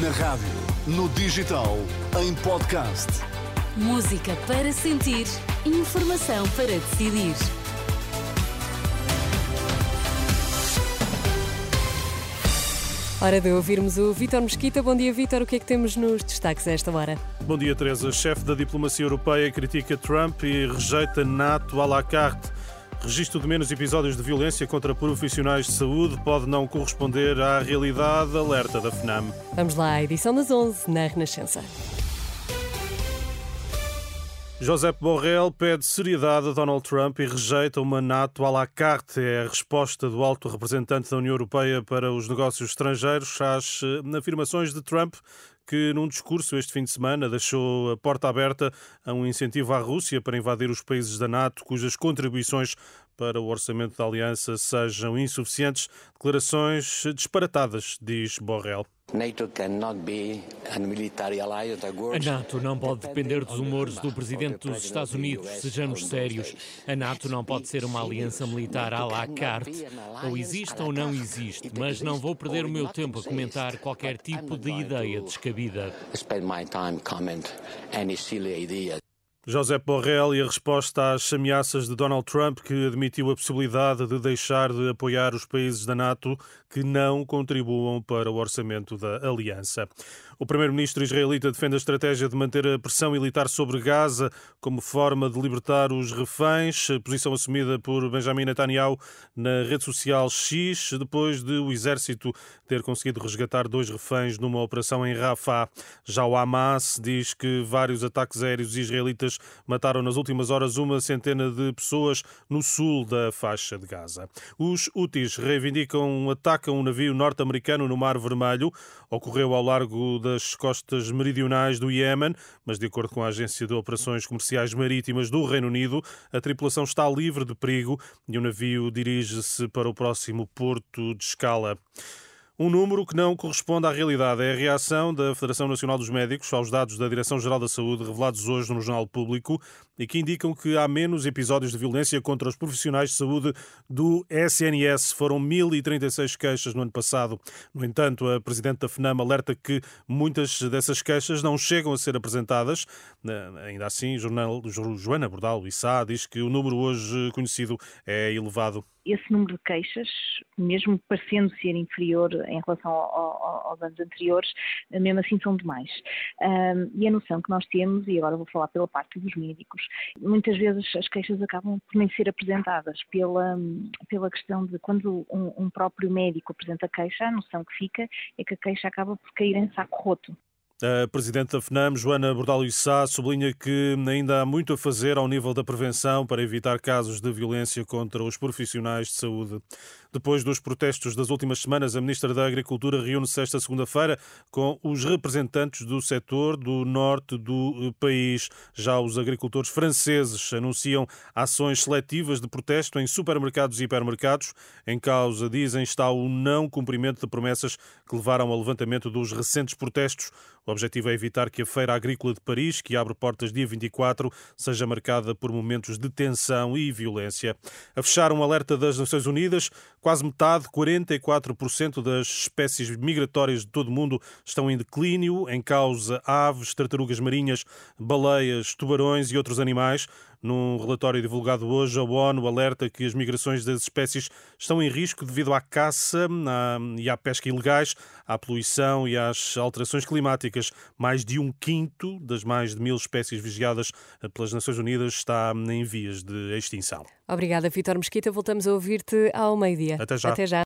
Na rádio, no digital, em podcast. Música para sentir, informação para decidir. Hora de ouvirmos o Vítor Mesquita. Bom dia, Vítor. O que é que temos nos destaques a esta hora? Bom dia, Teresa. Chefe da diplomacia europeia critica Trump e rejeita NATO à la carte. Registro de menos episódios de violência contra profissionais de saúde pode não corresponder à realidade, alerta da FNAM. Vamos lá, à edição das 11 na Renascença. José Borrell pede seriedade a Donald Trump e rejeita uma NATO à la carte. É a resposta do alto representante da União Europeia para os negócios estrangeiros às eh, afirmações de Trump que num discurso este fim de semana deixou a porta aberta a um incentivo à Rússia para invadir os países da NATO, cujas contribuições para o orçamento da aliança sejam insuficientes. Declarações disparatadas, diz Borrell. A NATO não pode depender dos humores do presidente dos Estados Unidos, sejamos sérios. A NATO não pode ser uma aliança militar à la carte. Ou existe ou não existe, mas não vou perder o meu tempo a comentar qualquer tipo de ideia descabida. José Borrell e a resposta às ameaças de Donald Trump, que admitiu a possibilidade de deixar de apoiar os países da NATO que não contribuam para o orçamento da aliança. O primeiro-ministro israelita defende a estratégia de manter a pressão militar sobre Gaza como forma de libertar os reféns, posição assumida por Benjamin Netanyahu na rede social X, depois de o exército ter conseguido resgatar dois reféns numa operação em Rafah. Já o Hamas diz que vários ataques aéreos israelitas mataram nas últimas horas uma centena de pessoas no sul da faixa de Gaza. Os Houthis reivindicam um ataque a um navio norte-americano no Mar Vermelho. Ocorreu ao largo das costas meridionais do Iémen, mas de acordo com a Agência de Operações Comerciais Marítimas do Reino Unido, a tripulação está livre de perigo e o navio dirige-se para o próximo porto de escala. Um número que não corresponde à realidade. É a reação da Federação Nacional dos Médicos aos dados da Direção-Geral da Saúde revelados hoje no Jornal Público e que indicam que há menos episódios de violência contra os profissionais de saúde do SNS. Foram 1.036 queixas no ano passado. No entanto, a Presidente da FNAM alerta que muitas dessas queixas não chegam a ser apresentadas. Ainda assim, jornal, Joana Bordal, Issa, diz que o número hoje conhecido é elevado esse número de queixas, mesmo parecendo ser inferior em relação ao, ao, aos anos anteriores, mesmo assim são demais. E a noção que nós temos, e agora vou falar pela parte dos médicos, muitas vezes as queixas acabam por nem ser apresentadas pela, pela questão de quando um, um próprio médico apresenta queixa, a noção que fica é que a queixa acaba por cair em saco roto. A Presidente da FNAM, Joana Bordalo Issá, sublinha que ainda há muito a fazer ao nível da prevenção para evitar casos de violência contra os profissionais de saúde. Depois dos protestos das últimas semanas, a Ministra da Agricultura reúne-se esta segunda-feira com os representantes do setor do norte do país. Já os agricultores franceses anunciam ações seletivas de protesto em supermercados e hipermercados. Em causa, dizem, está o não cumprimento de promessas que levaram ao levantamento dos recentes protestos. O objetivo é evitar que a Feira Agrícola de Paris, que abre portas dia 24, seja marcada por momentos de tensão e violência. A fechar um alerta das Nações Unidas, quase metade, 44% das espécies migratórias de todo o mundo estão em declínio, em causa aves, tartarugas marinhas, baleias, tubarões e outros animais. Num relatório divulgado hoje, a ONU alerta que as migrações das espécies estão em risco devido à caça e à pesca ilegais, à poluição e às alterações climáticas. Mais de um quinto das mais de mil espécies vigiadas pelas Nações Unidas está em vias de extinção. Obrigada, Vitor Mesquita. Voltamos a ouvir-te ao meio-dia. Até já. Até já.